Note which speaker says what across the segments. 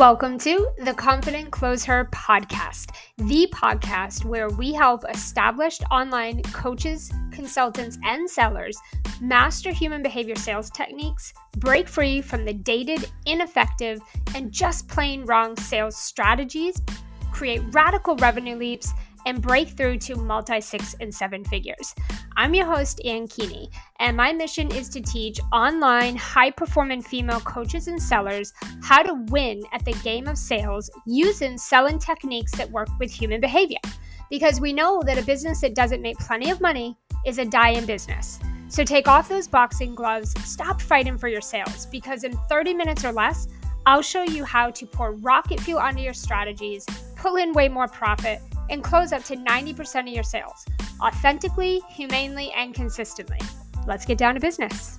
Speaker 1: Welcome to the Confident Closer podcast, the podcast where we help established online coaches, consultants, and sellers master human behavior sales techniques, break free from the dated, ineffective, and just plain wrong sales strategies, create radical revenue leaps and break through to multi six and seven figures. I'm your host, Ann Keeney, and my mission is to teach online high performing female coaches and sellers how to win at the game of sales using selling techniques that work with human behavior. Because we know that a business that doesn't make plenty of money is a dying business. So take off those boxing gloves, stop fighting for your sales, because in 30 minutes or less, I'll show you how to pour rocket fuel onto your strategies, pull in way more profit, and close up to 90% of your sales authentically, humanely, and consistently. Let's get down to business.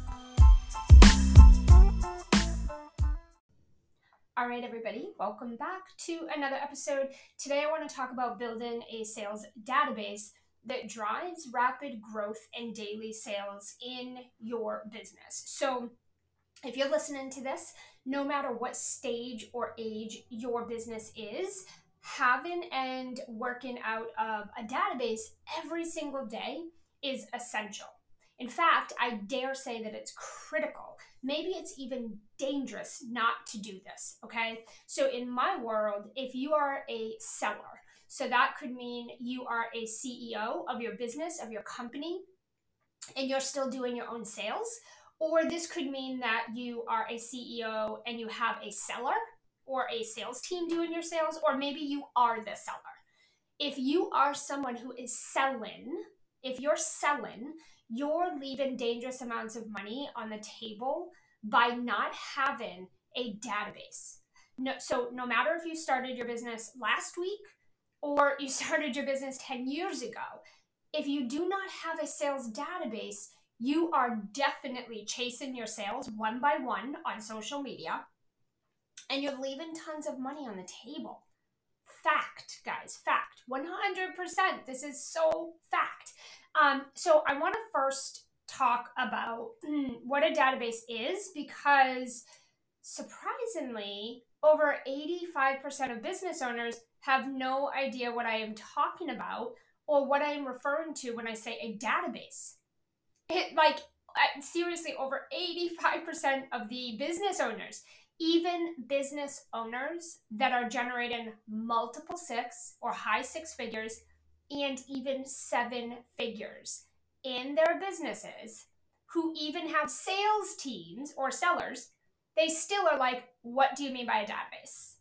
Speaker 1: All right, everybody, welcome back to another episode. Today, I want to talk about building a sales database that drives rapid growth and daily sales in your business. So, if you're listening to this, no matter what stage or age your business is, having and working out of a database every single day is essential. In fact, I dare say that it's critical. Maybe it's even dangerous not to do this, okay? So, in my world, if you are a seller, so that could mean you are a CEO of your business, of your company, and you're still doing your own sales, or this could mean that you are a CEO and you have a seller or a sales team doing your sales, or maybe you are the seller. If you are someone who is selling, if you're selling, you're leaving dangerous amounts of money on the table by not having a database. No, so no matter if you started your business last week or you started your business 10 years ago, if you do not have a sales database, you are definitely chasing your sales one by one on social media and you're leaving tons of money on the table. Fact, guys, fact. 100%. This is so fact. Um, so I want to first talk about mm, what a database is because surprisingly, over 85% of business owners have no idea what I am talking about or what I am referring to when I say a database. It like seriously over 85% of the business owners even business owners that are generating multiple six or high six figures and even seven figures in their businesses who even have sales teams or sellers, they still are like, What do you mean by a database?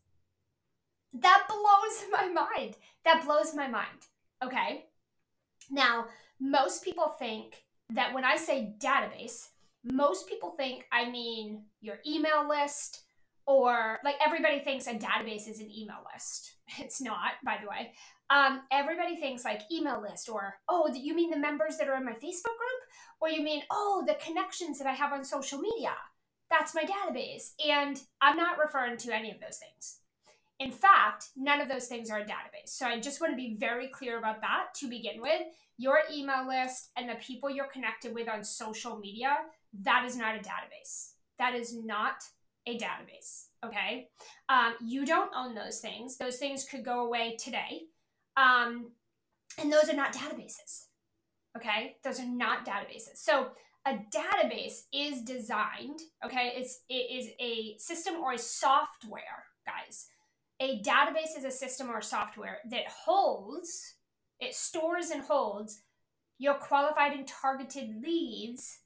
Speaker 1: That blows my mind. That blows my mind. Okay. Now, most people think that when I say database, most people think I mean your email list, or like everybody thinks a database is an email list. It's not, by the way. Um, everybody thinks like email list or oh, you mean the members that are in my Facebook group, or you mean oh, the connections that I have on social media. That's my database, and I'm not referring to any of those things. In fact, none of those things are a database. So I just want to be very clear about that to begin with. Your email list and the people you're connected with on social media, that is not a database. That is not a database. Okay. Um, you don't own those things. Those things could go away today. Um, and those are not databases. Okay. Those are not databases. So a database is designed, okay, it's, it is a system or a software, guys. A database is a system or software that holds, it stores and holds your qualified and targeted leads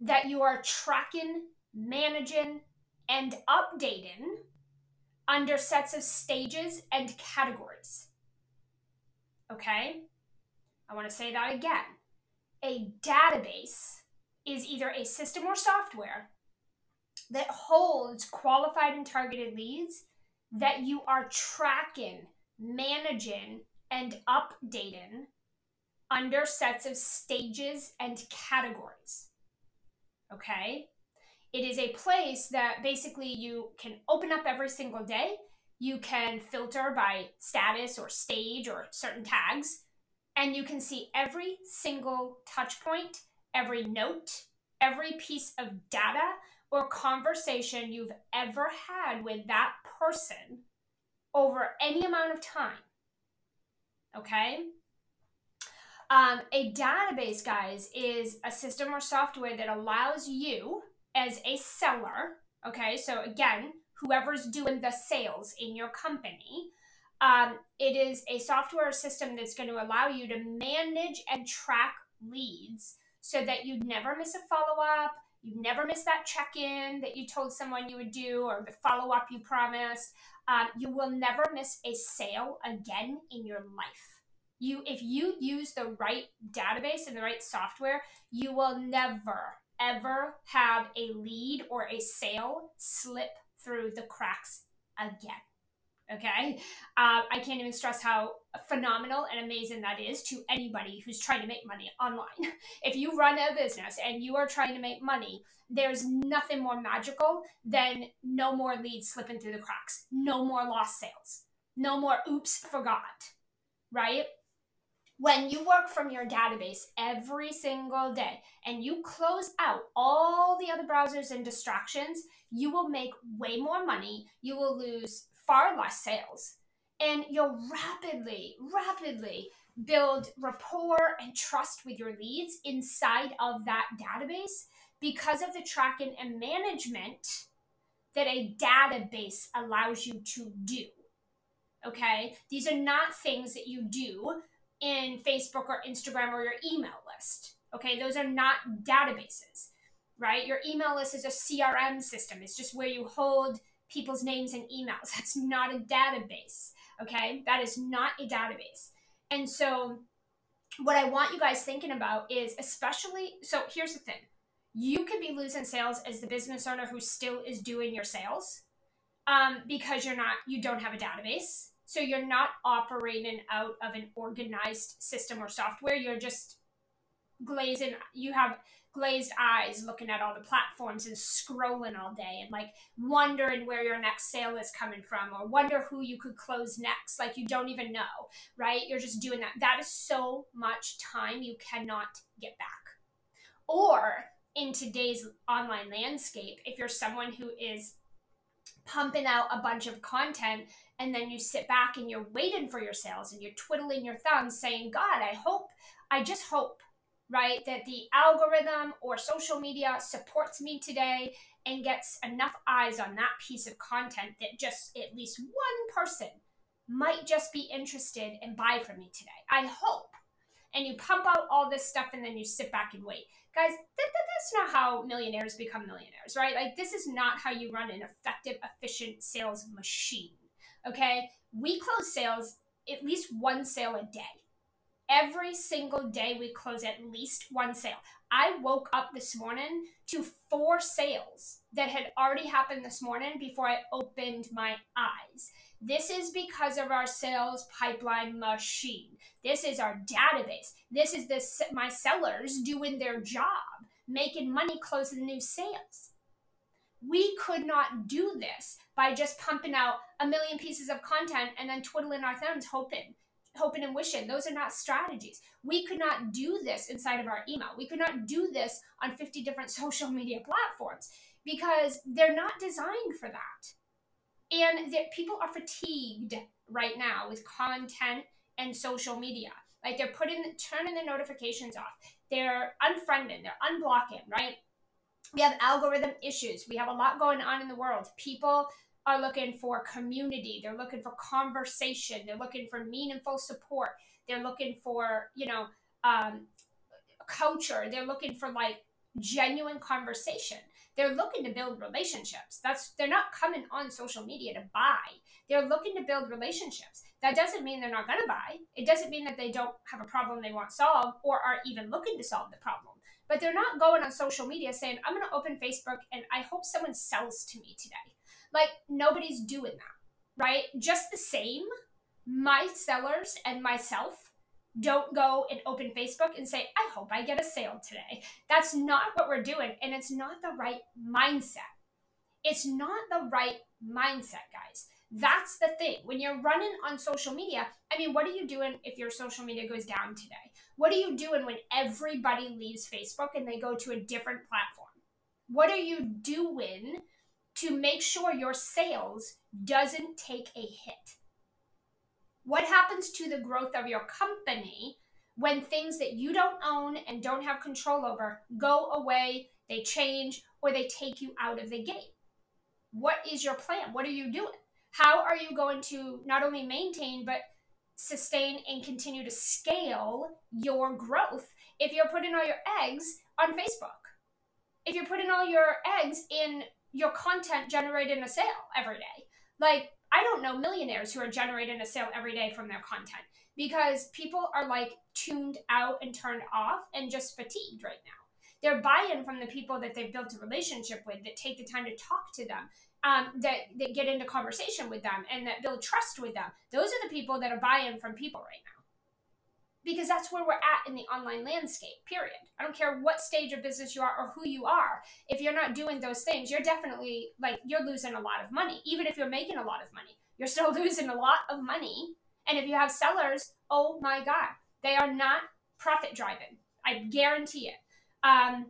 Speaker 1: that you are tracking, managing, and updating under sets of stages and categories. Okay? I want to say that again. A database is either a system or software that holds qualified and targeted leads that you are tracking, managing, and updating under sets of stages and categories. Okay? It is a place that basically you can open up every single day. You can filter by status or stage or certain tags, and you can see every single touch point, every note, every piece of data or conversation you've ever had with that person over any amount of time. Okay? Um, a database, guys, is a system or software that allows you as a seller, okay? So again, whoever's doing the sales in your company, um, it is a software system that's going to allow you to manage and track leads so that you never miss a follow up, you never miss that check in that you told someone you would do or the follow up you promised. Um, you will never miss a sale again in your life. You, if you use the right database and the right software, you will never ever have a lead or a sale slip through the cracks again. Okay. Uh, I can't even stress how phenomenal and amazing that is to anybody who's trying to make money online. If you run a business and you are trying to make money, there's nothing more magical than no more leads slipping through the cracks, no more lost sales, no more oops, forgot, right? When you work from your database every single day and you close out all the other browsers and distractions, you will make way more money. You will lose far less sales. And you'll rapidly, rapidly build rapport and trust with your leads inside of that database because of the tracking and management that a database allows you to do. Okay? These are not things that you do in Facebook or Instagram or your email list. Okay? Those are not databases, right? Your email list is a CRM system, it's just where you hold people's names and emails. That's not a database. Okay. That is not a database. And so, what I want you guys thinking about is especially so here's the thing you could be losing sales as the business owner who still is doing your sales um, because you're not you don't have a database so you're not operating out of an organized system or software. You're just glazing you have glazed eyes looking at all the platforms and scrolling all day and like wondering where your next sale is coming from or wonder who you could close next. Like you don't even know right? You're just doing that. That is so much time you cannot get back. Or in today's online landscape if you're someone who is pumping out a bunch of content and then you sit back and you're waiting for your sales and you're twiddling your thumbs saying god i hope i just hope right? That the algorithm or social media supports me today and gets enough eyes on that piece of content that just at least one person might just be interested and buy from me today. I hope. And you pump out all this stuff and then you sit back and wait. Guys, that, that, that's not how millionaires become millionaires, right? Like, this is not how you run an effective, efficient sales machine. Okay? We close sales at least one sale a day every single day we close at least one sale. I woke up this morning to four sales that had already happened this morning before I opened my eyes. This is because of our sales pipeline machine. This is our database. This is this my sellers doing their job, making money closing new sales. We could not do this by just pumping out a million pieces of content and then twiddling our thumbs hoping hoping and wishing. Those are not strategies. We could not do this inside of our email. We could not do this on 50 different social media platforms because they're not designed for that. And that people are fatigued right now with content and social media. Like they're putting turning the notifications off. They're unfriending, they're unblocking, right? We have algorithm issues. We have a lot going on in the world. People are looking for community. They're looking for conversation. They're looking for meaningful support. They're looking for, you know, um, culture. They're looking for like genuine conversation. They're looking to build relationships. That's they're not coming on social media to buy. They're looking to build relationships. That doesn't mean they're not going to buy. It doesn't mean that they don't have a problem they want solved or are even looking to solve the problem. But they're not going on social media saying, "I'm going to open Facebook and I hope someone sells to me today." Like nobody's doing that, right? Just the same, my sellers and myself don't go and open Facebook and say, I hope I get a sale today. That's not what we're doing. And it's not the right mindset. It's not the right mindset, guys. That's the thing. When you're running on social media, I mean, what are you doing if your social media goes down today? What are you doing when everybody leaves Facebook and they go to a different platform? What are you doing to make sure your sales doesn't take a hit? What happens to the growth of your company when things that you don't own and don't have control over go away, they change, or they take you out of the game? What is your plan? What are you doing? How are you going to not only maintain, but sustain and continue to scale your growth if you're putting all your eggs on Facebook? If you're putting all your eggs in your content generating a sale every day. Like, I don't know millionaires who are generating a sale every day from their content because people are like tuned out and turned off and just fatigued right now. They're buying from the people that they've built a relationship with that take the time to talk to them, um, that, that get into conversation with them, and that build trust with them. Those are the people that are buying from people right now because that's where we're at in the online landscape, period. I don't care what stage of business you are or who you are. If you're not doing those things, you're definitely like you're losing a lot of money. Even if you're making a lot of money, you're still losing a lot of money. And if you have sellers, oh my God, they are not profit driving. I guarantee it. Um,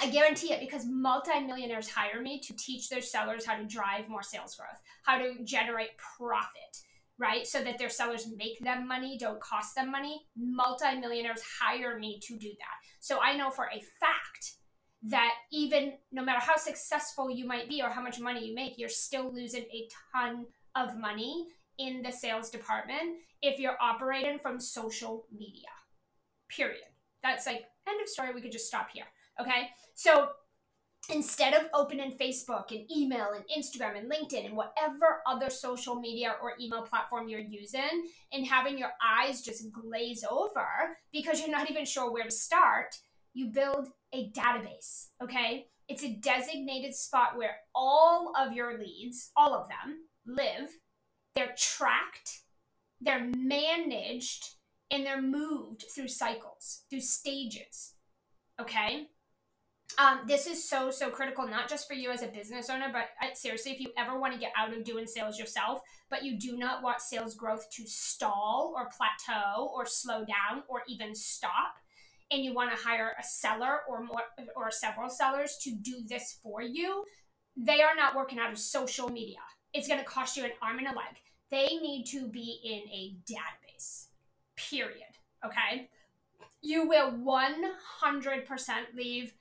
Speaker 1: I guarantee it because multimillionaires hire me to teach their sellers how to drive more sales growth, how to generate profit right? So that their sellers make them money, don't cost them money. Multimillionaires hire me to do that. So I know for a fact that even no matter how successful you might be or how much money you make, you're still losing a ton of money in the sales department if you're operating from social media. Period. That's like end of story. We could just stop here. Okay. So instead of opening Facebook and email and Instagram and LinkedIn and whatever other social media or email platform you're using and having your eyes just glaze over because you're not even sure where to start, you build a database, okay? It's a designated spot where all of your leads, all of them, live. They're tracked, they're managed, and they're moved through cycles, through stages, okay? Um, this is so so critical not just for you as a business owner but uh, seriously if you ever want to get out of doing sales yourself but you do not want sales growth to stall or plateau or slow down or even stop and you want to hire a seller or more or several sellers to do this for you they are not working out of social media. It's going to cost you an arm and a leg. They need to be in a database period okay? You will 100% leave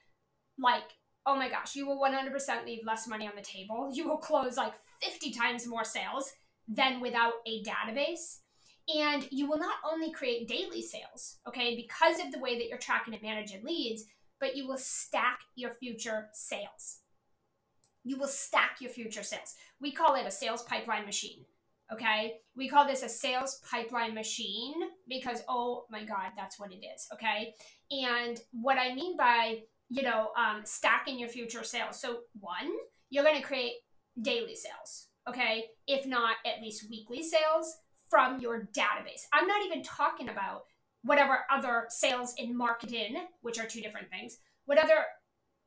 Speaker 1: like, oh my gosh, you will 100% leave less money on the table. You will close like 50 times more sales than without a database. And you will not only create daily sales, okay, because of the way that you're tracking and managing leads, but you will stack your future sales. You will stack your future sales. We call it a sales pipeline machine. Okay. We call this a sales pipeline machine because, oh my God, that's what it is. Okay. And what I mean by you know, um, stacking your future sales. So, one, you're going to create daily sales, okay? If not at least weekly sales from your database. I'm not even talking about whatever other sales and marketing, which are two different things, what other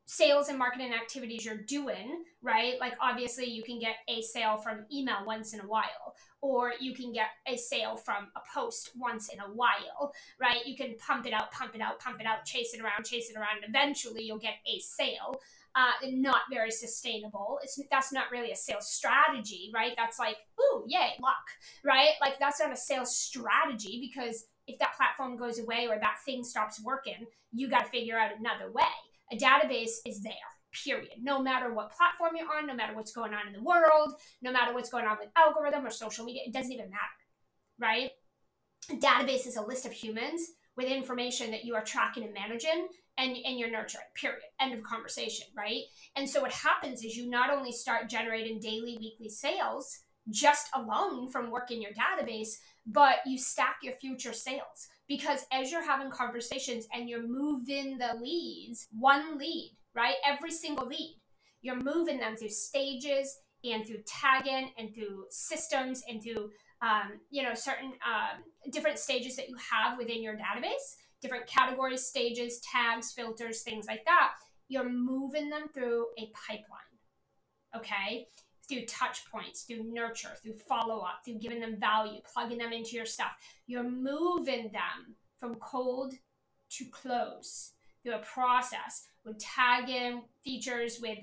Speaker 1: sales and marketing activities you're doing, right? Like obviously you can get a sale from email once in a while, or you can get a sale from a post once in a while, right? You can pump it out, pump it out, pump it out, chase it around, chase it around, eventually you'll get a sale. Uh, not very sustainable. It's that's not really a sales strategy, right? That's like, ooh, yay, luck, right? Like that's not a sales strategy because if that platform goes away or that thing stops working, you got to figure out another way a database is there period. No matter what platform you're on, no matter what's going on in the world, no matter what's going on with algorithm or social media, it doesn't even matter, right? A database is a list of humans with information that you are tracking and managing and, and you're nurturing, period. End of conversation, right? And so what happens is you not only start generating daily, weekly sales just alone from working your database, but you stack your future sales because as you're having conversations and you're moving the leads, one lead, right? Every single lead, you're moving them through stages and through tagging and through systems and through um, you know certain um, different stages that you have within your database, different categories, stages, tags, filters, things like that. You're moving them through a pipeline. Okay, through touch points, through nurture, through follow up, through giving them value, plugging them into your stuff. You're moving them from cold to close through a process with tagging features, with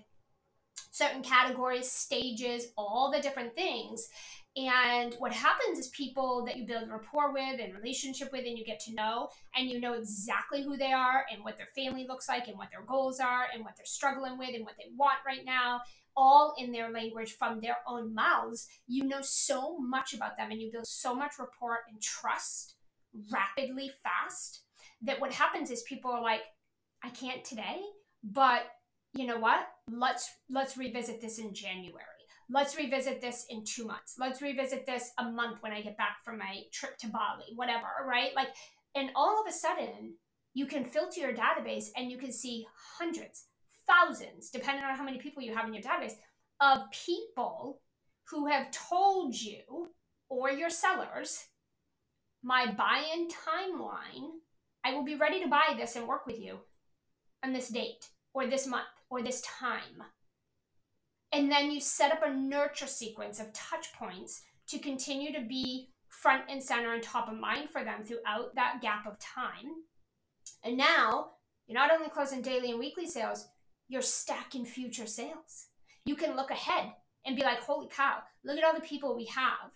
Speaker 1: certain categories, stages, all the different things. And what happens is people that you build rapport with and relationship with, and you get to know, and you know exactly who they are and what their family looks like and what their goals are and what they're struggling with and what they want right now, all in their language from their own mouths. You know so much about them and you build so much rapport and trust rapidly, fast, that what happens is people are like, I can't today, but you know what? Let's let's revisit this in January let's revisit this in two months. Let's revisit this a month when I get back from my trip to Bali, whatever, right? Like, and all of a sudden, you can filter your database and you can see hundreds, thousands, depending on how many people you have in your database, of people who have told you or your sellers, my buy in timeline, I will be ready to buy this and work with you on this date or this month or this time and then you set up a nurture sequence of touch points to continue to be front and center and top of mind for them throughout that gap of time. And now you're not only closing daily and weekly sales, you're stacking future sales. You can look ahead and be like, holy cow, look at all the people we have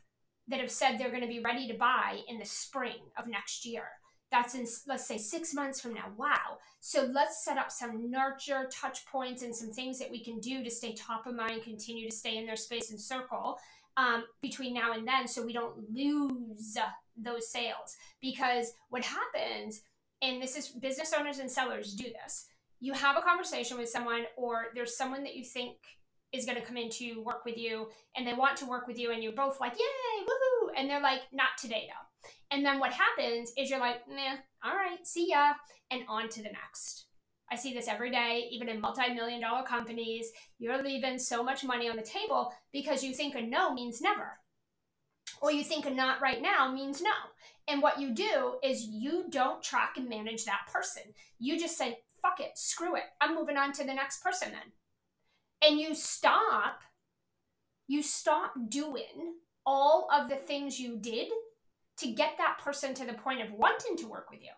Speaker 1: that have said they're going to be ready to buy in the spring of next year. That's in let's say six months from now. Wow. So let's set up some nurture touch points and some things that we can do to stay top of mind continue to stay in their space and circle um, between now and then so we don't lose those sales. Because what happens and this is business owners and sellers do this you have a conversation with someone or there's someone that you think is going to come in to work with you and they want to work with you and you're both like yay woohoo and they're like not today though and then what happens is you're like, nah, all right, see ya, and on to the next. I see this every day, even in multi million dollar companies. You're leaving so much money on the table because you think a no means never. Or you think a not right now means no. And what you do is you don't track and manage that person. You just say, fuck it, screw it. I'm moving on to the next person then. And you stop, you stop doing all of the things you did to get that person to the point of wanting to work with you.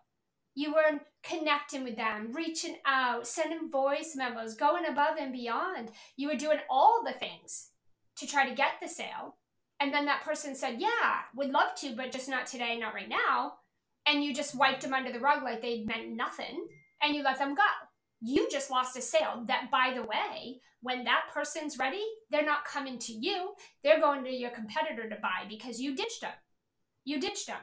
Speaker 1: You were connecting with them, reaching out, sending voice memos, going above and beyond. You were doing all the things to try to get the sale. And then that person said, Yeah, would love to, but just not today, not right now. And you just wiped them under the rug like they meant nothing and you let them go. You just lost a sale that, by the way, when that person's ready, they're not coming to you. They're going to your competitor to buy because you ditched them you ditched them.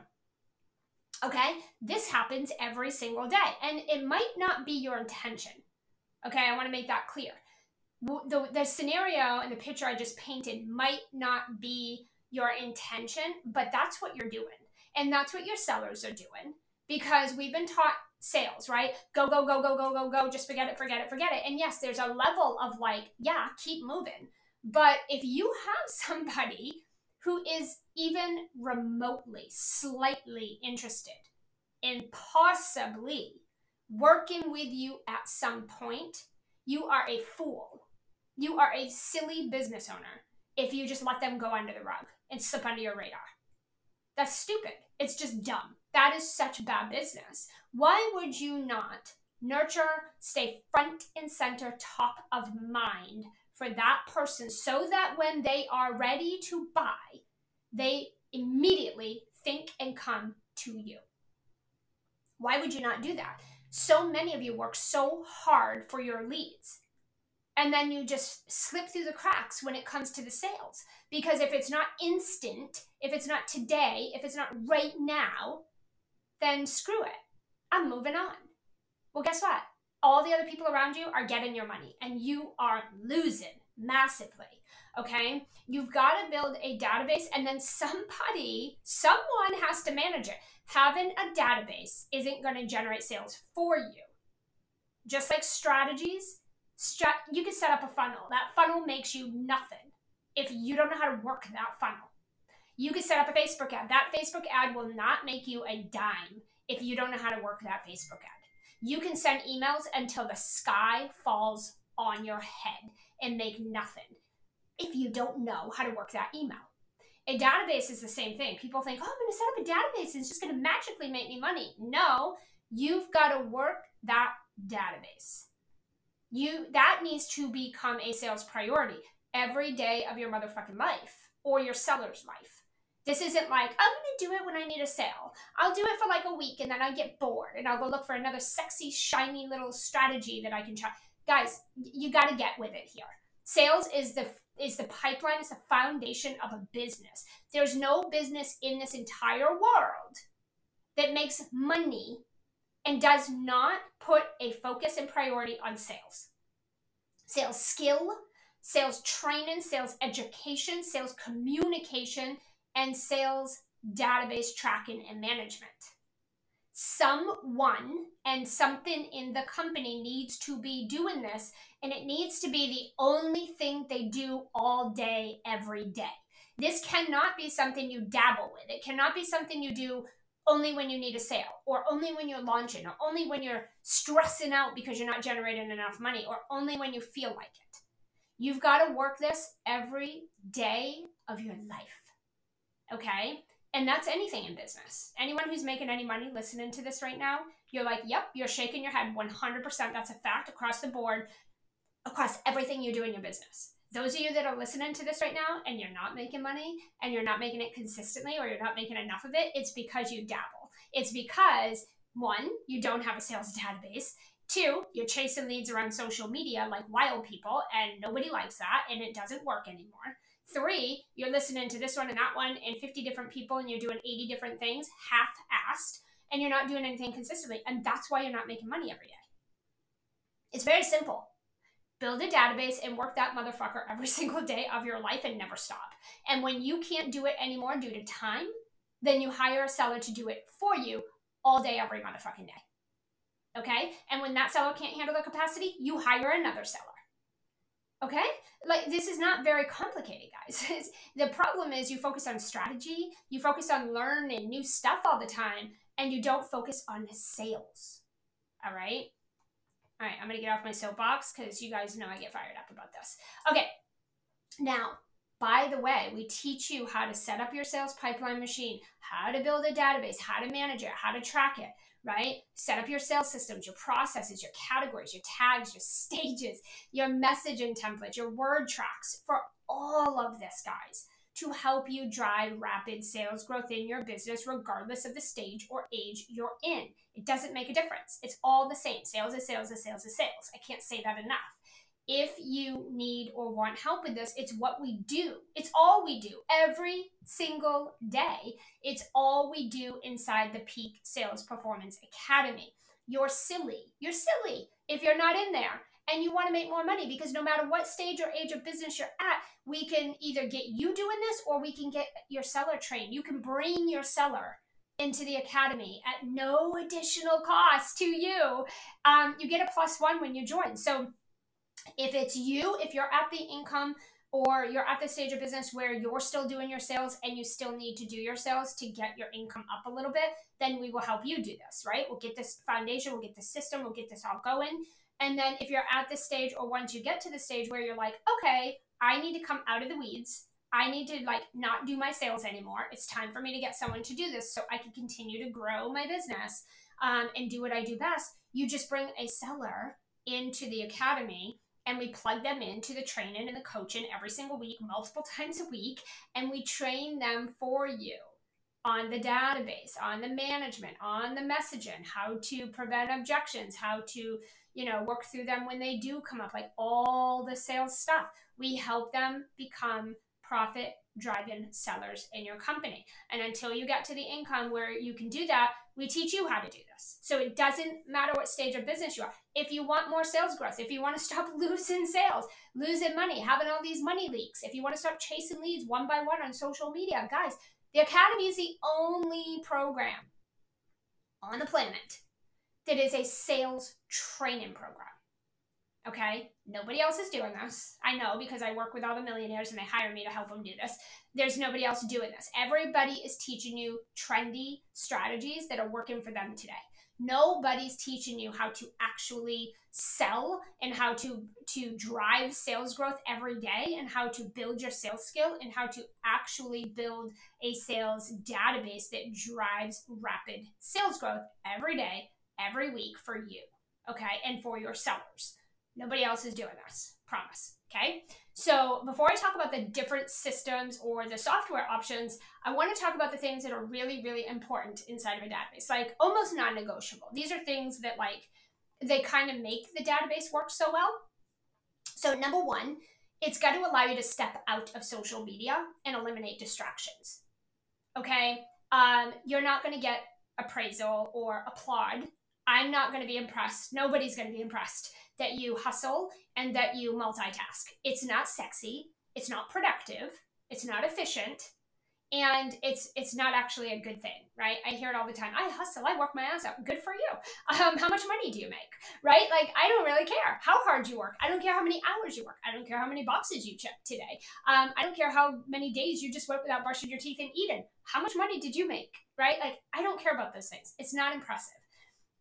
Speaker 1: Okay? This happens every single day. And it might not be your intention. Okay? I want to make that clear. The, the scenario and the picture I just painted might not be your intention, but that's what you're doing. And that's what your sellers are doing because we've been taught sales, right? Go, go, go, go, go, go, go. Just forget it, forget it, forget it. And yes, there's a level of like, yeah, keep moving. But if you have somebody who is even remotely, slightly interested in possibly working with you at some point, you are a fool. You are a silly business owner if you just let them go under the rug and slip under your radar. That's stupid. It's just dumb. That is such bad business. Why would you not nurture, stay front and center, top of mind for that person so that when they are ready to buy, they immediately think and come to you. Why would you not do that? So many of you work so hard for your leads. And then you just slip through the cracks when it comes to the sales. Because if it's not instant, if it's not today, if it's not right now, then screw it. I'm moving on. Well, guess what? All the other people around you are getting your money and you are losing massively. Okay. You've got to build a database and then somebody, someone has to manage it. Having a database isn't going to generate sales for you. Just like strategies, strat- you can set up a funnel. That funnel makes you nothing if you don't know how to work that funnel. You can set up a Facebook ad. That Facebook ad will not make you a dime if you don't know how to work that Facebook ad. You can send emails until the sky falls on your head and make nothing if you don't know how to work that email. A database is the same thing. People think, oh, I'm going to set up a database and it's just going to magically make me money. No, you've got to work that database. You that needs to become a sales priority every day of your motherfucking life or your seller's life. This isn't like, I'm going to do it when I need a sale. I'll do it for like a week and then I get bored and I'll go look for another sexy, shiny little strategy that I can try. Guys, you got to get with it here. Sales is the is the pipeline, is the foundation of a business. There's no business in this entire world that makes money and does not put a focus and priority on sales. Sales skill, sales training, sales education, sales communication, and sales database tracking and management. Someone and something in the company needs to be doing this, and it needs to be the only thing they do all day, every day. This cannot be something you dabble with. It cannot be something you do only when you need a sale, or only when you're launching, or only when you're stressing out because you're not generating enough money, or only when you feel like it. You've got to work this every day of your life. Okay? And that's anything in business. Anyone who's making any money listening to this right now, you're like, yep, you're shaking your head 100%. That's a fact across the board, across everything you do in your business. Those of you that are listening to this right now and you're not making money and you're not making it consistently or you're not making enough of it, it's because you dabble. It's because one, you don't have a sales database. Two, you're chasing leads around social media like wild people and nobody likes that and it doesn't work anymore. Three, you're listening to this one and that one and 50 different people and you're doing 80 different things half assed and you're not doing anything consistently. And that's why you're not making money every day. It's very simple. Build a database and work that motherfucker every single day of your life and never stop. And when you can't do it anymore due to time, then you hire a seller to do it for you all day, every motherfucking day. Okay? And when that seller can't handle the capacity, you hire another seller. Okay? Like, this is not very complicated, guys. the problem is you focus on strategy, you focus on learning new stuff all the time, and you don't focus on sales. All right? All right, I'm going to get off my soapbox because you guys know I get fired up about this. Okay, now, by the way, we teach you how to set up your sales pipeline machine, how to build a database, how to manage it, how to track it, right? Set up your sales systems, your processes, your categories, your tags, your stages, your messaging templates, your word tracks for all of this, guys, to help you drive rapid sales growth in your business, regardless of the stage or age you're in. It doesn't make a difference. It's all the same. Sales is sales is sales is sales. I can't say that enough if you need or want help with this, it's what we do. It's all we do every single day. It's all we do inside the Peak Sales Performance Academy. You're silly. You're silly if you're not in there and you want to make more money because no matter what stage or age of business you're at, we can either get you doing this or we can get your seller trained. You can bring your seller into the academy at no additional cost to you. Um, you get a plus one when you join. So if it's you, if you're at the income or you're at the stage of business where you're still doing your sales and you still need to do your sales to get your income up a little bit, then we will help you do this, right? We'll get this foundation, we'll get the system, we'll get this all going. And then if you're at the stage or once you get to the stage where you're like, okay, I need to come out of the weeds. I need to like not do my sales anymore. It's time for me to get someone to do this so I can continue to grow my business um, and do what I do best. You just bring a seller into the academy and we plug them into the training and the coaching every single week, multiple times a week, and we train them for you on the database, on the management, on the messaging, how to prevent objections, how to, you know, work through them when they do come up, like all the sales stuff. We help them become profit driving sellers in your company. And until you get to the income where you can do that, we teach you how to do this. So it doesn't matter what stage of business you are. If you want more sales growth, if you want to stop losing sales, losing money, having all these money leaks, if you want to start chasing leads one by one on social media, guys, the Academy is the only program on the planet that is a sales training program. Okay, nobody else is doing this. I know because I work with all the millionaires and they hire me to help them do this. There's nobody else doing this. Everybody is teaching you trendy strategies that are working for them today. Nobody's teaching you how to actually sell and how to to drive sales growth every day and how to build your sales skill and how to actually build a sales database that drives rapid sales growth every day, every week for you. Okay, and for your sellers Nobody else is doing this. Promise. Okay. So before I talk about the different systems or the software options, I want to talk about the things that are really, really important inside of a database, like almost non-negotiable. These are things that like they kind of make the database work so well. So number one, it's got to allow you to step out of social media and eliminate distractions. Okay. Um, you're not going to get appraisal or applaud. I'm not going to be impressed. Nobody's going to be impressed that you hustle and that you multitask. It's not sexy, it's not productive, it's not efficient, and it's it's not actually a good thing, right? I hear it all the time. I hustle, I work my ass out. Good for you. Um, how much money do you make, right? Like I don't really care how hard you work. I don't care how many hours you work. I don't care how many boxes you check today. Um, I don't care how many days you just went without brushing your teeth and eating. How much money did you make, right? Like I don't care about those things. It's not impressive.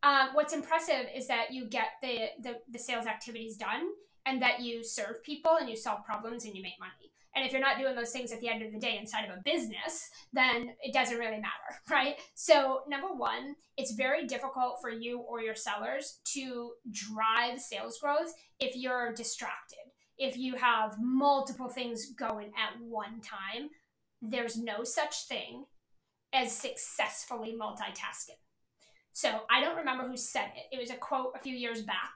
Speaker 1: Um, what's impressive is that you get the, the, the sales activities done and that you serve people and you solve problems and you make money. And if you're not doing those things at the end of the day inside of a business, then it doesn't really matter, right? So, number one, it's very difficult for you or your sellers to drive sales growth if you're distracted. If you have multiple things going at one time, there's no such thing as successfully multitasking. So I don't remember who said it. It was a quote a few years back.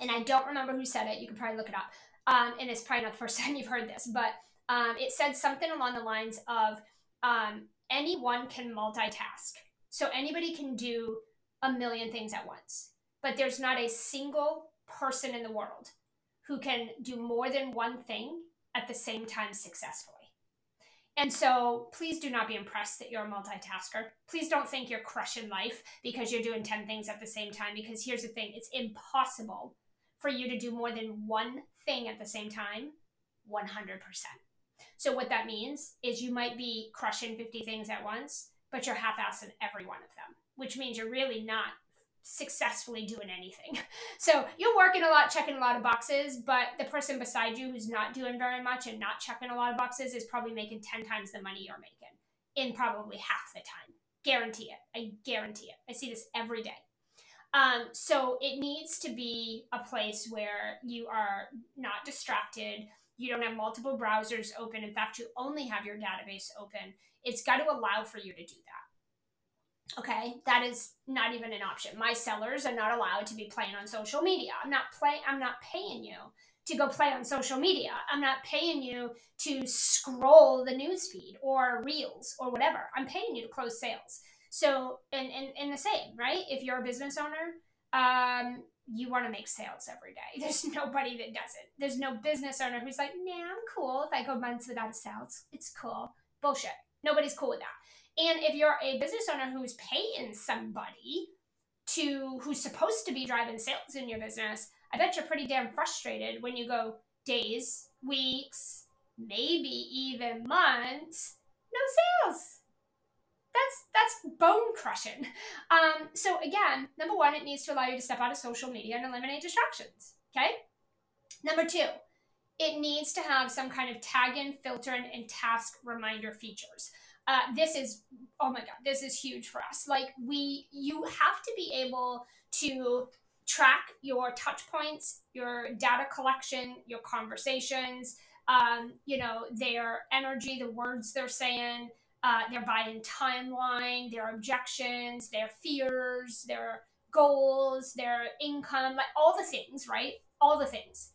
Speaker 1: And I don't remember who said it. You can probably look it up. Um, and it's probably not the first time you've heard this, but um, it said something along the lines of um, anyone can multitask. So anybody can do a million things at once. But there's not a single person in the world who can do more than one thing at the same time successfully. And so please do not be impressed that you're a multitasker. Please don't think you're crushing life because you're doing 10 things at the same time. Because here's the thing it's impossible for you to do more than one thing at the same time 100%. So, what that means is you might be crushing 50 things at once, but you're half assing every one of them, which means you're really not successfully doing anything. So you're working a lot, checking a lot of boxes, but the person beside you who's not doing very much and not checking a lot of boxes is probably making 10 times the money you're making in probably half the time. Guarantee it. I guarantee it. I see this every day. Um, so it needs to be a place where you are not distracted. You don't have multiple browsers open. In fact, you only have your database open. It's got to allow for you to do that. Okay, that is not even an option. My sellers are not allowed to be playing on social media. I'm not playing I'm not paying you to go play on social media. I'm not paying you to scroll the newsfeed or reels or whatever. I'm paying you to close sales. So, and, and, and the same, right? If you're a business owner, um, you want to make sales every day. There's nobody that doesn't. There's no business owner who's like, nah, I'm cool if I go months without sales. It's cool. Bullshit. Nobody's cool with that. And if you're a business owner who's paying somebody to who's supposed to be driving sales in your business, I bet you're pretty damn frustrated when you go days, weeks, maybe even months, no sales. That's that's bone crushing. Um, so again, number one, it needs to allow you to step out of social media and eliminate distractions. Okay. Number two, it needs to have some kind of tag in, filtering, and task reminder features uh, this is oh my god this is huge for us. Like we you have to be able to track your touch points your data collection your conversations um, you know their energy the words they're saying uh, their buy-in timeline their objections their fears their goals their income like all the things right? All the things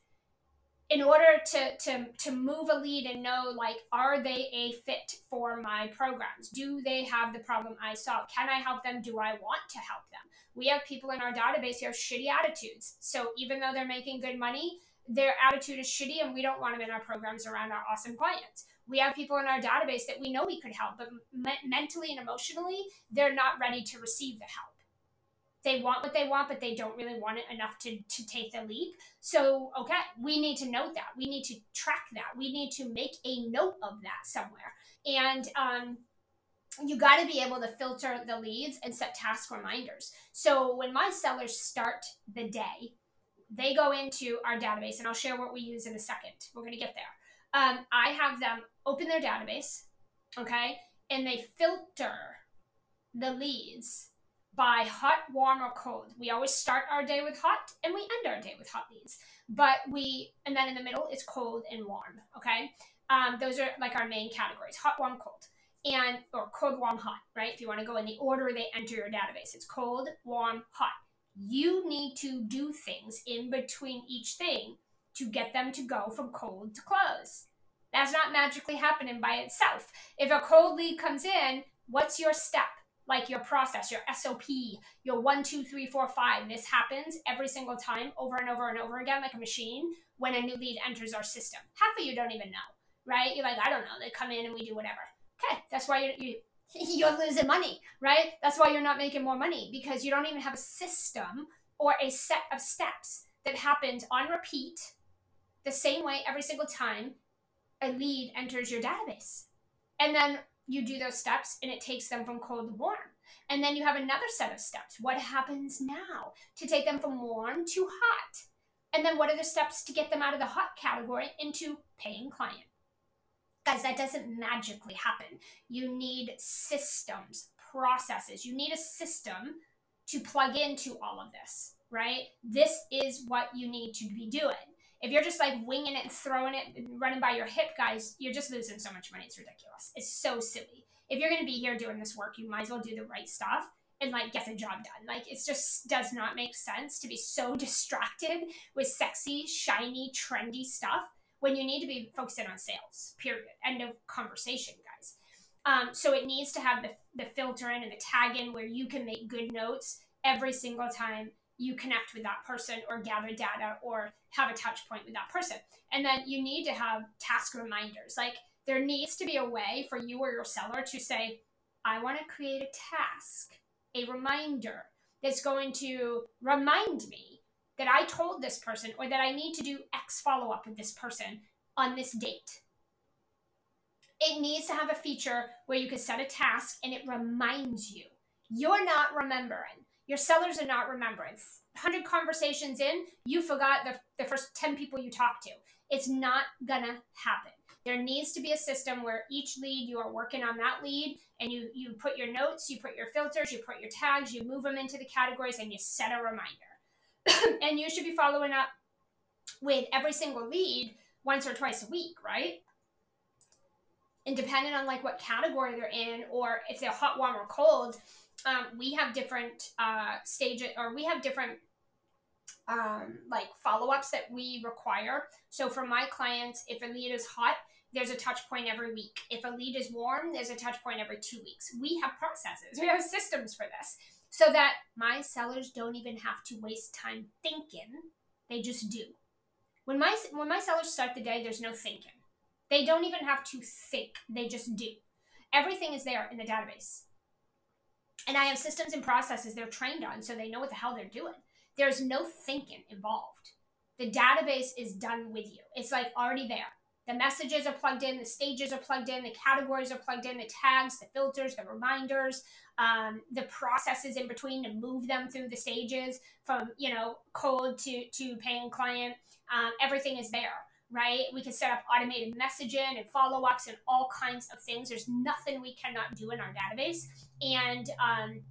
Speaker 1: in order to to to move a lead and know like are they a fit for my programs? Do they have the problem i solve can i help them? Do i want to help them? We have people in our database who have shitty attitudes. So even though they're making good money their attitude is shitty and we don't want them in our programs around our awesome clients. We have people in our database that we know we could help but me- mentally and emotionally they're not ready to receive the help they want what they want, but they don't really want it enough to, to take the leap. So, okay, we need to note that. We need to track that. We need to make a note of that somewhere. And um, you got to be able to filter the leads and set task reminders. So, when my sellers start the day, they go into our database, and I'll share what we use in a second. We're going to get there. Um, I have them open their database, okay, and they filter the leads by hot, warm, or cold. We always start our day with hot and we end our day with hot leads. But we, and then in the middle, it's cold and warm. Okay. Um, those are like our main categories hot, warm, cold. And, or cold, warm, hot, right? If you want to go in the order they enter your database, it's cold, warm, hot. You need to do things in between each thing to get them to go from cold to close. That's not magically happening by itself. If a cold lead comes in, what's your step? Like your process, your SOP, your one, two, three, four, five. This happens every single time over and over and over again, like a machine, when a new lead enters our system. Half of you don't even know, right? You're like, I don't know. They come in and we do whatever. Okay, that's why you're, you, you're losing money, right? That's why you're not making more money because you don't even have a system or a set of steps that happens on repeat the same way every single time a lead enters your database. And then you do those steps and it takes them from cold to warm. And then you have another set of steps. What happens now to take them from warm to hot? And then what are the steps to get them out of the hot category into paying client? Guys, that doesn't magically happen. You need systems, processes. You need a system to plug into all of this, right? This is what you need to be doing. If you're just like winging it and throwing it and running by your hip, guys, you're just losing so much money. It's ridiculous. It's so silly. If you're going to be here doing this work, you might as well do the right stuff and like get the job done. Like it just does not make sense to be so distracted with sexy, shiny, trendy stuff when you need to be focusing on sales. Period. End of conversation, guys. Um, so it needs to have the, the filter in and the tag in where you can make good notes every single time you connect with that person or gather data or have a touch point with that person. And then you need to have task reminders. Like there needs to be a way for you or your seller to say, I want to create a task, a reminder that's going to remind me that I told this person or that I need to do X follow up with this person on this date. It needs to have a feature where you can set a task and it reminds you. You're not remembering your sellers are not remembering. 100 conversations in, you forgot the, the first 10 people you talked to. It's not gonna happen. There needs to be a system where each lead you are working on that lead and you you put your notes, you put your filters, you put your tags, you move them into the categories and you set a reminder. and you should be following up with every single lead once or twice a week, right? And depending on like what category they're in or if they're hot, warm, or cold, um, we have different uh, stages or we have different um, like follow-ups that we require. So for my clients if a lead is hot there's a touch point every week. If a lead is warm there's a touch point every two weeks. We have processes. We have systems for this so that my sellers don't even have to waste time thinking. They just do. When my when my sellers start the day there's no thinking. They don't even have to think. They just do. Everything is there in the database and I have systems and processes they're trained on so they know what the hell they're doing. There's no thinking involved. The database is done with you. It's like already there. The messages are plugged in, the stages are plugged in, the categories are plugged in, the tags, the filters, the reminders, um, the processes in between to move them through the stages from you know cold to to paying client. Um, everything is there right? We can set up automated messaging and follow ups and all kinds of things. There's nothing we cannot do in our database. And um,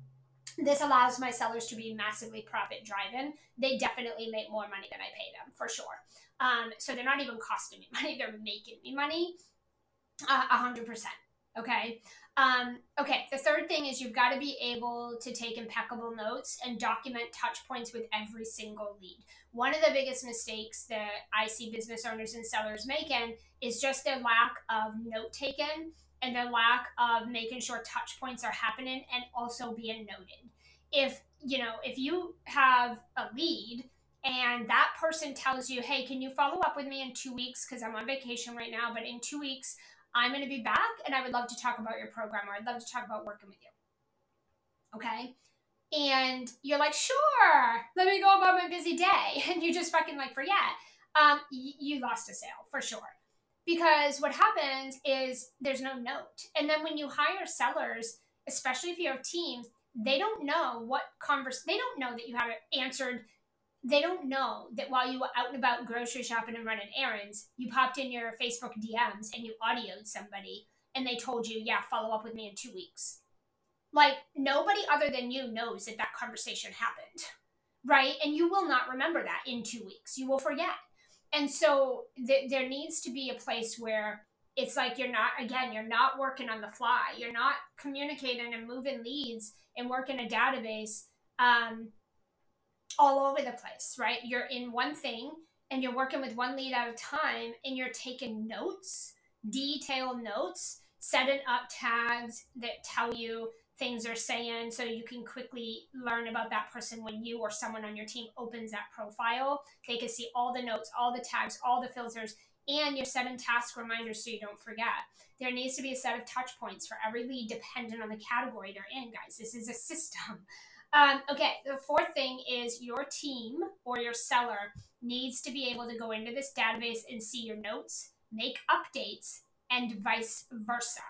Speaker 1: this allows my sellers to be massively profit driven. They definitely make more money than I pay them for sure. Um, so they're not even costing me money, they're making me money uh, a hundred percent. Okay. Um, okay. The third thing is you've got to be able to take impeccable notes and document touch points with every single lead. One of the biggest mistakes that I see business owners and sellers making is just their lack of note taking and their lack of making sure touch points are happening and also being noted. If, you know, if you have a lead and that person tells you, hey, can you follow up with me in two weeks? Because I'm on vacation right now, but in two weeks, I'm going to be back and I would love to talk about your program or I'd love to talk about working with you. Okay. And you're like, sure, let me go about my busy day. And you just fucking like forget. Um, you lost a sale for sure. Because what happens is there's no note. And then when you hire sellers, especially if you have teams, they don't know what converse they don't know that you haven't answered they don't know that while you were out and about grocery shopping and running errands, you popped in your Facebook DMs and you audioed somebody and they told you, yeah, follow up with me in two weeks. Like nobody other than you knows that that conversation happened, right? And you will not remember that in two weeks. You will forget. And so th- there needs to be a place where it's like you're not again you're not working on the fly you're not communicating and moving leads and working a database um, all over the place right you're in one thing and you're working with one lead at a time and you're taking notes detailed notes setting up tags that tell you things they're saying so you can quickly learn about that person when you or someone on your team opens that profile they can see all the notes all the tags all the filters and you're setting task reminders so you don't forget. There needs to be a set of touch points for every lead dependent on the category they're in, guys. This is a system. Um, okay, the fourth thing is your team or your seller needs to be able to go into this database and see your notes, make updates, and vice versa.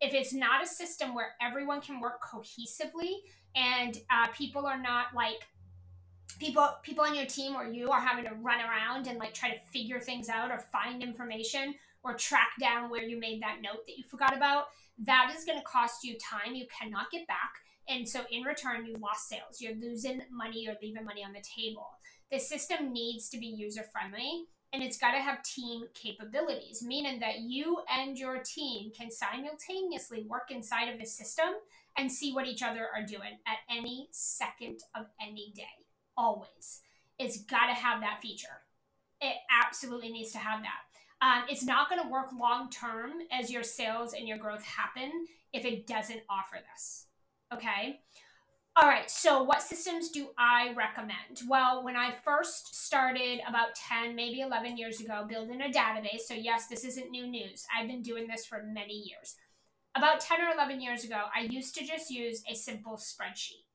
Speaker 1: If it's not a system where everyone can work cohesively and uh, people are not like people people on your team or you are having to run around and like try to figure things out or find information or track down where you made that note that you forgot about that is going to cost you time you cannot get back and so in return you lost sales you're losing money you're leaving money on the table the system needs to be user friendly and it's got to have team capabilities meaning that you and your team can simultaneously work inside of the system and see what each other are doing at any second of any day always. It's got to have that feature. It absolutely needs to have that. Um, it's not going to work long term as your sales and your growth happen if it doesn't offer this. Okay. All right. So, what systems do I recommend? Well, when I first started about 10, maybe 11 years ago, building a database, so yes, this isn't new news. I've been doing this for many years. About 10 or 11 years ago, I used to just use a simple spreadsheet.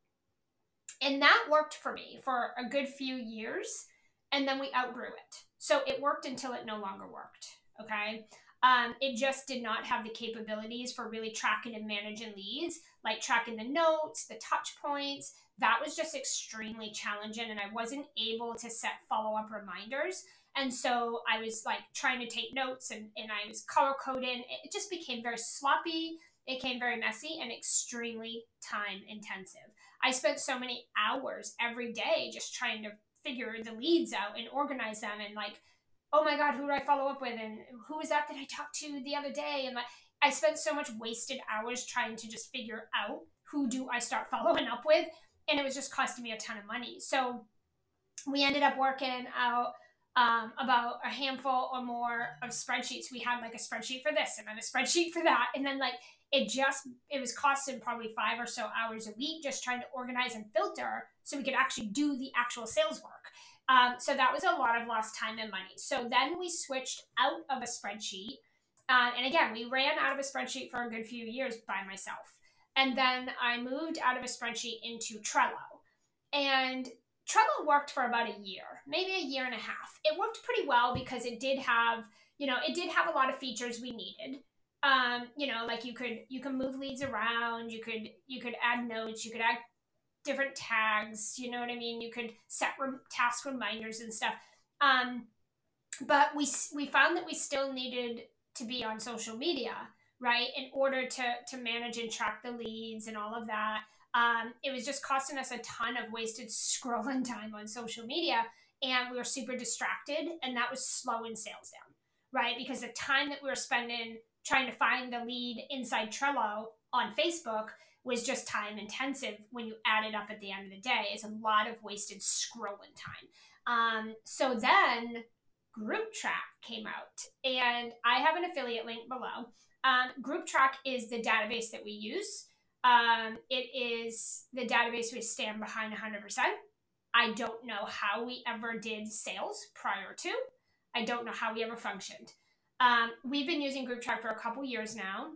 Speaker 1: And that worked for me for a good few years. And then we outgrew it. So it worked until it no longer worked. Okay. Um, it just did not have the capabilities for really tracking and managing leads, like tracking the notes, the touch points. That was just extremely challenging, and I wasn't able to set follow up reminders. And so I was like trying to take notes and, and I was color coding. It just became very sloppy, it became very messy, and extremely time intensive. I spent so many hours every day just trying to figure the leads out and organize them and like, oh my God, who do I follow up with? And who is that that I talked to the other day? And like, I spent so much wasted hours trying to just figure out who do I start following up with. And it was just costing me a ton of money. So we ended up working out um, about a handful or more of spreadsheets. We had like a spreadsheet for this and then a spreadsheet for that. And then like it just it was costing probably five or so hours a week just trying to organize and filter so we could actually do the actual sales work um, so that was a lot of lost time and money. So then we switched out of a spreadsheet. Uh, and again we ran out of a spreadsheet for a good few years by myself. And then i moved out of a spreadsheet into trello. And trello worked for about a year maybe a year and a half. It worked pretty well because it did have you know it did have a lot of features we needed. Um, you know, like you could you can move leads around, you could you could add notes, you could add different tags, you know what I mean? You could set task reminders and stuff. Um, but we we found that we still needed to be on social media, right, in order to to manage and track the leads and all of that. Um, it was just costing us a ton of wasted scrolling time on social media, and we were super distracted, and that was slowing sales down, right? Because the time that we were spending trying to find the lead inside Trello on Facebook was just time intensive when you add it up at the end of the day. It's a lot of wasted scrolling time. Um, so then GroupTrack came out, and I have an affiliate link below. Um, GroupTrack is the database that we use. Um, it is the database we stand behind 100%. I don't know how we ever did sales prior to. I don't know how we ever functioned. Um, we've been using GroupTrack for a couple years now,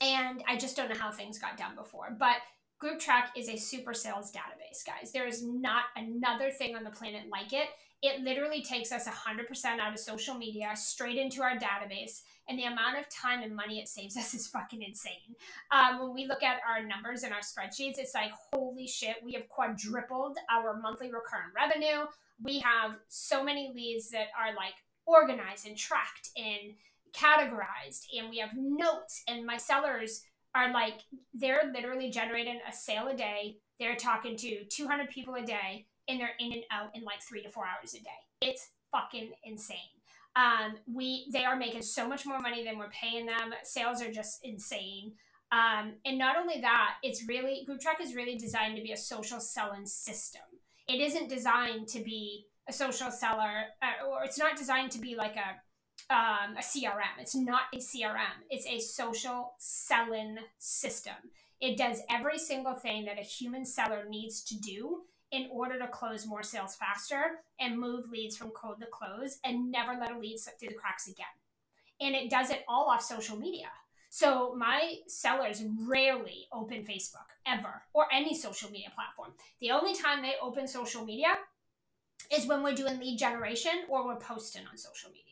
Speaker 1: and I just don't know how things got done before. But GroupTrack is a super sales database, guys. There is not another thing on the planet like it. It literally takes us 100% out of social media straight into our database, and the amount of time and money it saves us is fucking insane. Um, when we look at our numbers and our spreadsheets, it's like, holy shit, we have quadrupled our monthly recurrent revenue. We have so many leads that are like organized and tracked and categorized and we have notes and my sellers are like they're literally generating a sale a day. They're talking to 200 people a day and they're in and out in like three to four hours a day. It's fucking insane. Um, we they are making so much more money than we're paying them. Sales are just insane. Um, and not only that, it's really Group Track is really designed to be a social selling system. It isn't designed to be a social seller, uh, or it's not designed to be like a um, a CRM. It's not a CRM. It's a social selling system. It does every single thing that a human seller needs to do in order to close more sales faster and move leads from cold to close and never let a lead slip through the cracks again. And it does it all off social media. So my sellers rarely open Facebook ever or any social media platform. The only time they open social media is when we're doing lead generation or we're posting on social media.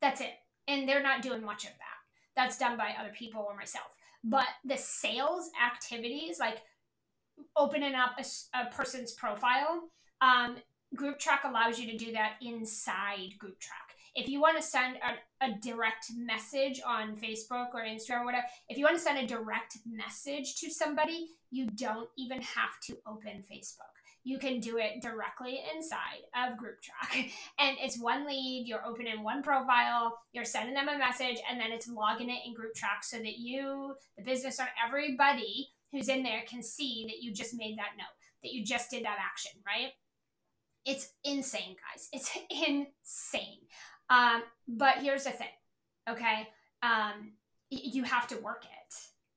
Speaker 1: That's it. And they're not doing much of that. That's done by other people or myself. But the sales activities, like opening up a, a person's profile, um, Group Track allows you to do that inside Group Track. If you want to send a, a direct message on Facebook or Instagram or whatever, if you want to send a direct message to somebody, you don't even have to open Facebook you can do it directly inside of group track and it's one lead you're opening one profile you're sending them a message and then it's logging it in group track so that you the business owner everybody who's in there can see that you just made that note that you just did that action right? It's insane guys. It's insane. Um, but here's the thing okay? Um, you have to work it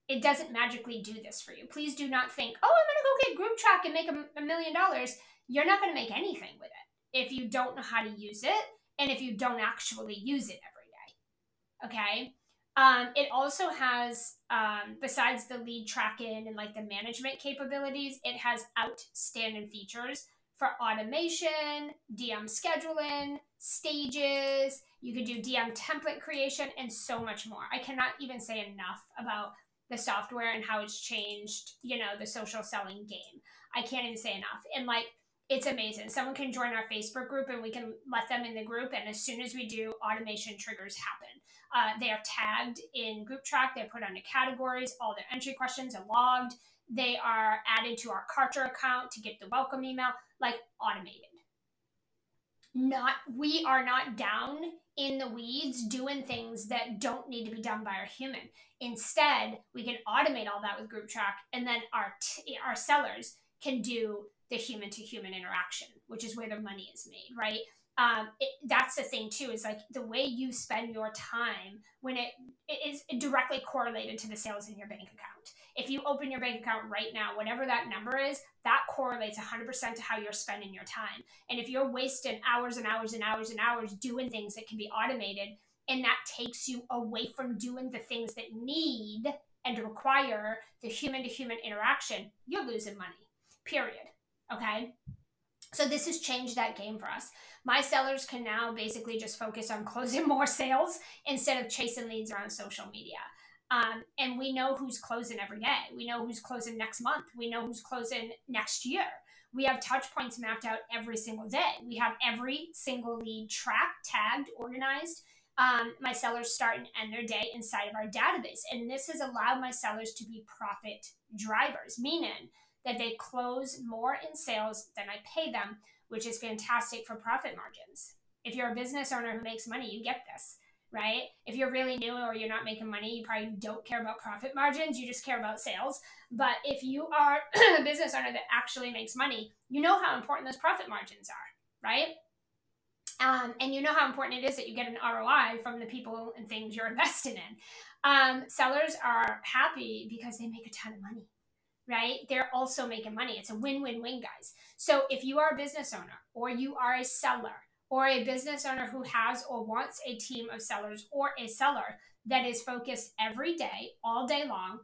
Speaker 1: it doesn't magically do this for you. Please do not think, oh, I'm going to go get group track and make a, a million dollars. You're not going to make anything with it if you don't know how to use it and if you don't actually use it every day. Okay. Um, it also has, um, besides the lead tracking and like the management capabilities, it has outstanding features for automation, DM scheduling, stages. You could do DM template creation and so much more. I cannot even say enough about the software and how it's changed, you know, the social selling game. I can't even say enough. And like, it's amazing. Someone can join our Facebook group and we can let them in the group. And as soon as we do, automation triggers happen. Uh, they are tagged in group track, they're put under categories, all their entry questions are logged. They are added to our Kartra account to get the welcome email, like automated. Not, we are not down in the weeds doing things that don't need to be done by our human. Instead, we can automate all that with group track and then our t- our sellers can do the human to human interaction, which is where the money is made, right? Um, it, that's the thing too is like the way you spend your time when it, it is directly correlated to the sales in your bank account if you open your bank account right now, whatever that number is, that correlates 100% to how you're spending your time. And if you're wasting hours and hours and hours and hours doing things that can be automated, and that takes you away from doing the things that need and require the human to human interaction, you're losing money, period. Okay? So this has changed that game for us. My sellers can now basically just focus on closing more sales instead of chasing leads around social media. Um, and we know who's closing every day. We know who's closing next month. We know who's closing next year. We have touch points mapped out every single day. We have every single lead tracked, tagged, organized. Um, my sellers start and end their day inside of our database. And this has allowed my sellers to be profit drivers, meaning that they close more in sales than I pay them, which is fantastic for profit margins. If you're a business owner who makes money, you get this right? If you're really new or you're not making money, you probably don't care about profit margins, you just care about sales. But if you are a business owner that actually makes money, you know how important those profit margins are, right? Um, and you know how important it is that you get an ROI from the people and things you're investing in. Um, sellers are happy because they make a ton of money, right? They're also making money. It's a win win win, guys. So if you are a business owner or you are a seller, or a business owner who has or wants a team of sellers or a seller that is focused every day, all day long,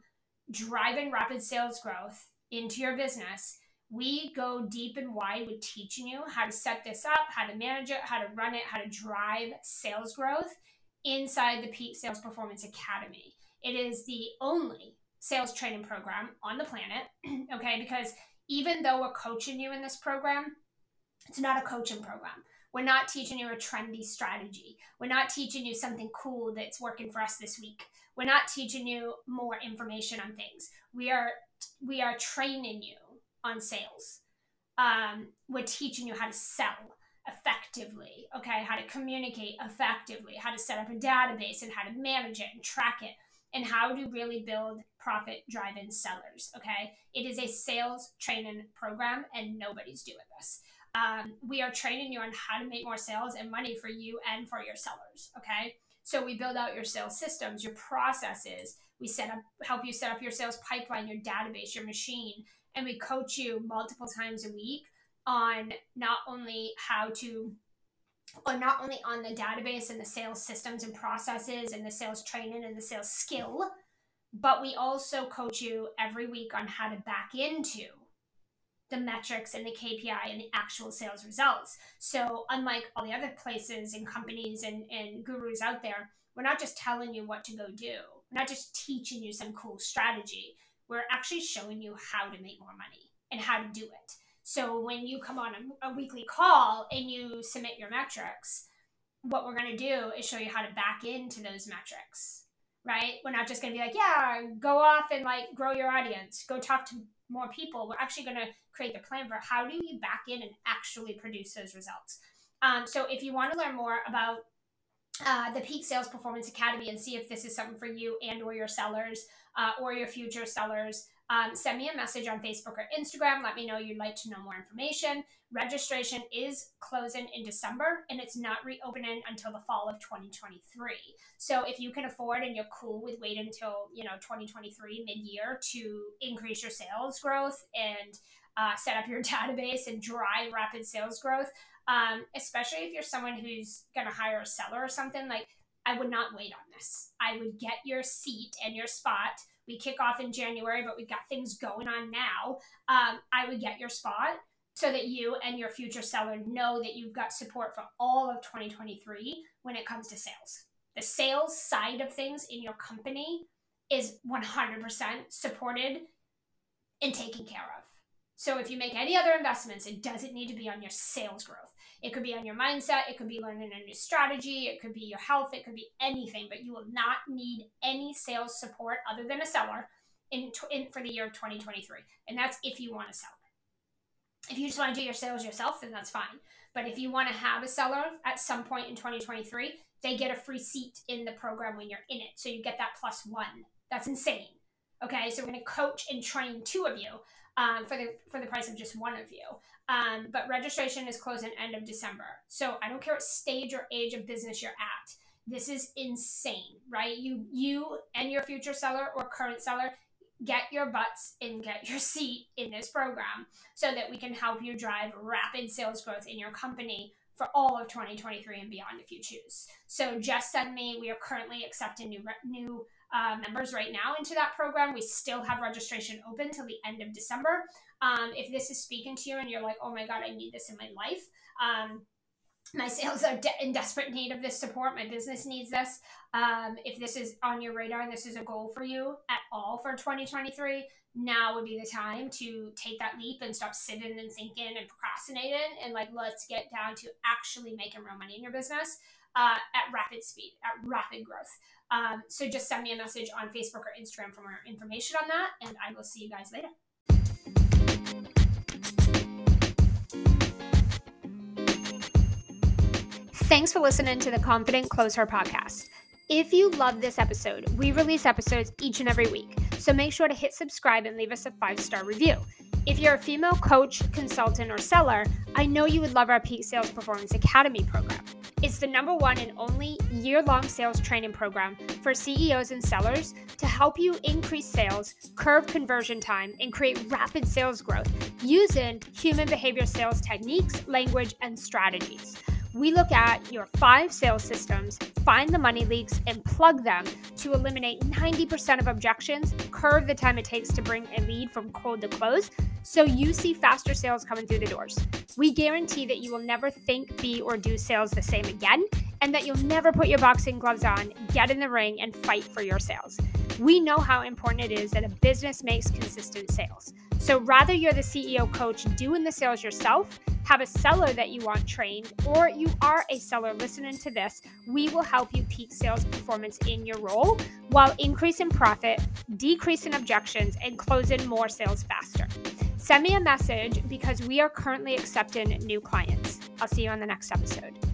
Speaker 1: driving rapid sales growth into your business, we go deep and wide with teaching you how to set this up, how to manage it, how to run it, how to drive sales growth inside the Peak Sales Performance Academy. It is the only sales training program on the planet, okay? Because even though we're coaching you in this program, it's not a coaching program. We're not teaching you a trendy strategy. We're not teaching you something cool that's working for us this week. We're not teaching you more information on things. We are we are training you on sales. Um, we're teaching you how to sell effectively, okay, how to communicate effectively, how to set up a database and how to manage it and track it, and how to really build profit driven sellers, okay? It is a sales training program, and nobody's doing this. Um, we are training you on how to make more sales and money for you and for your sellers, okay? So we build out your sales systems, your processes. We set up, help you set up your sales pipeline, your database, your machine, and we coach you multiple times a week on not only how to or not only on the database and the sales systems and processes and the sales training and the sales skill, but we also coach you every week on how to back into the metrics and the KPI and the actual sales results. So, unlike all the other places and companies and, and gurus out there, we're not just telling you what to go do, we're not just teaching you some cool strategy. We're actually showing you how to make more money and how to do it. So when you come on a, a weekly call and you submit your metrics, what we're going to do is show you how to back into those metrics, right? We're not just going to be like, yeah, go off and like grow your audience, go talk to more people. We're actually going to create the plan for how do you back in and actually produce those results. Um, so if you want to learn more about uh, the Peak Sales Performance Academy and see if this is something for you and or your sellers uh, or your future sellers, um, send me a message on Facebook or Instagram. Let me know you'd like to know more information. Registration is closing in December and it's not reopening until the fall of 2023. So if you can afford and you're cool with waiting until, you know, 2023 mid-year to increase your sales growth and uh, set up your database and drive rapid sales growth, um, especially if you're someone who's going to hire a seller or something, like I would not wait on this. I would get your seat and your spot we kick off in January, but we've got things going on now. Um, I would get your spot so that you and your future seller know that you've got support for all of 2023 when it comes to sales. The sales side of things in your company is 100% supported and taken care of. So if you make any other investments, it doesn't need to be on your sales growth. It could be on your mindset, it could be learning a new strategy, it could be your health, it could be anything, but you will not need any sales support other than a seller in, in for the year of 2023. And that's if you want to sell. If you just want to do your sales yourself, then that's fine. But if you want to have a seller at some point in 2023, they get a free seat in the program when you're in it. So you get that plus one. That's insane. Okay, so we're going to coach and train two of you um, for the for the price of just one of you. Um, but registration is closing end of December. So I don't care what stage or age of business you're at. This is insane, right? You you and your future seller or current seller get your butts and get your seat in this program so that we can help you drive rapid sales growth in your company for all of 2023 and beyond if you choose. So just send me. We are currently accepting new new uh, members right now into that program. We still have registration open till the end of December. Um, if this is speaking to you and you're like, oh my God, I need this in my life. Um, my sales are de- in desperate need of this support. My business needs this. Um, if this is on your radar and this is a goal for you at all for 2023, now would be the time to take that leap and stop sitting and thinking and procrastinating and like let's get down to actually making real money in your business uh, at rapid speed, at rapid growth. Um, so just send me a message on Facebook or Instagram for more information on that, and I will see you guys later. Thanks for listening to the Confident Closer podcast. If you love this episode, we release episodes each and every week, so make sure to hit subscribe and leave us a five star review. If you're a female coach, consultant, or seller, I know you would love our Peak Sales Performance Academy program. It's the number one and only year long sales training program for CEOs and sellers to help you increase sales, curve conversion time, and create rapid sales growth using human behavior sales techniques, language, and strategies. We look at your five sales systems, find the money leaks, and plug them to eliminate 90% of objections, curve the time it takes to bring a lead from cold to close, so you see faster sales coming through the doors. We guarantee that you will never think, be, or do sales the same again, and that you'll never put your boxing gloves on, get in the ring, and fight for your sales. We know how important it is that a business makes consistent sales. So, rather you're the CEO coach doing the sales yourself, have a seller that you want trained, or you are a seller listening to this, we will help you peak sales performance in your role while increasing profit, decreasing objections, and closing more sales faster. Send me a message because we are currently accepting new clients. I'll see you on the next episode.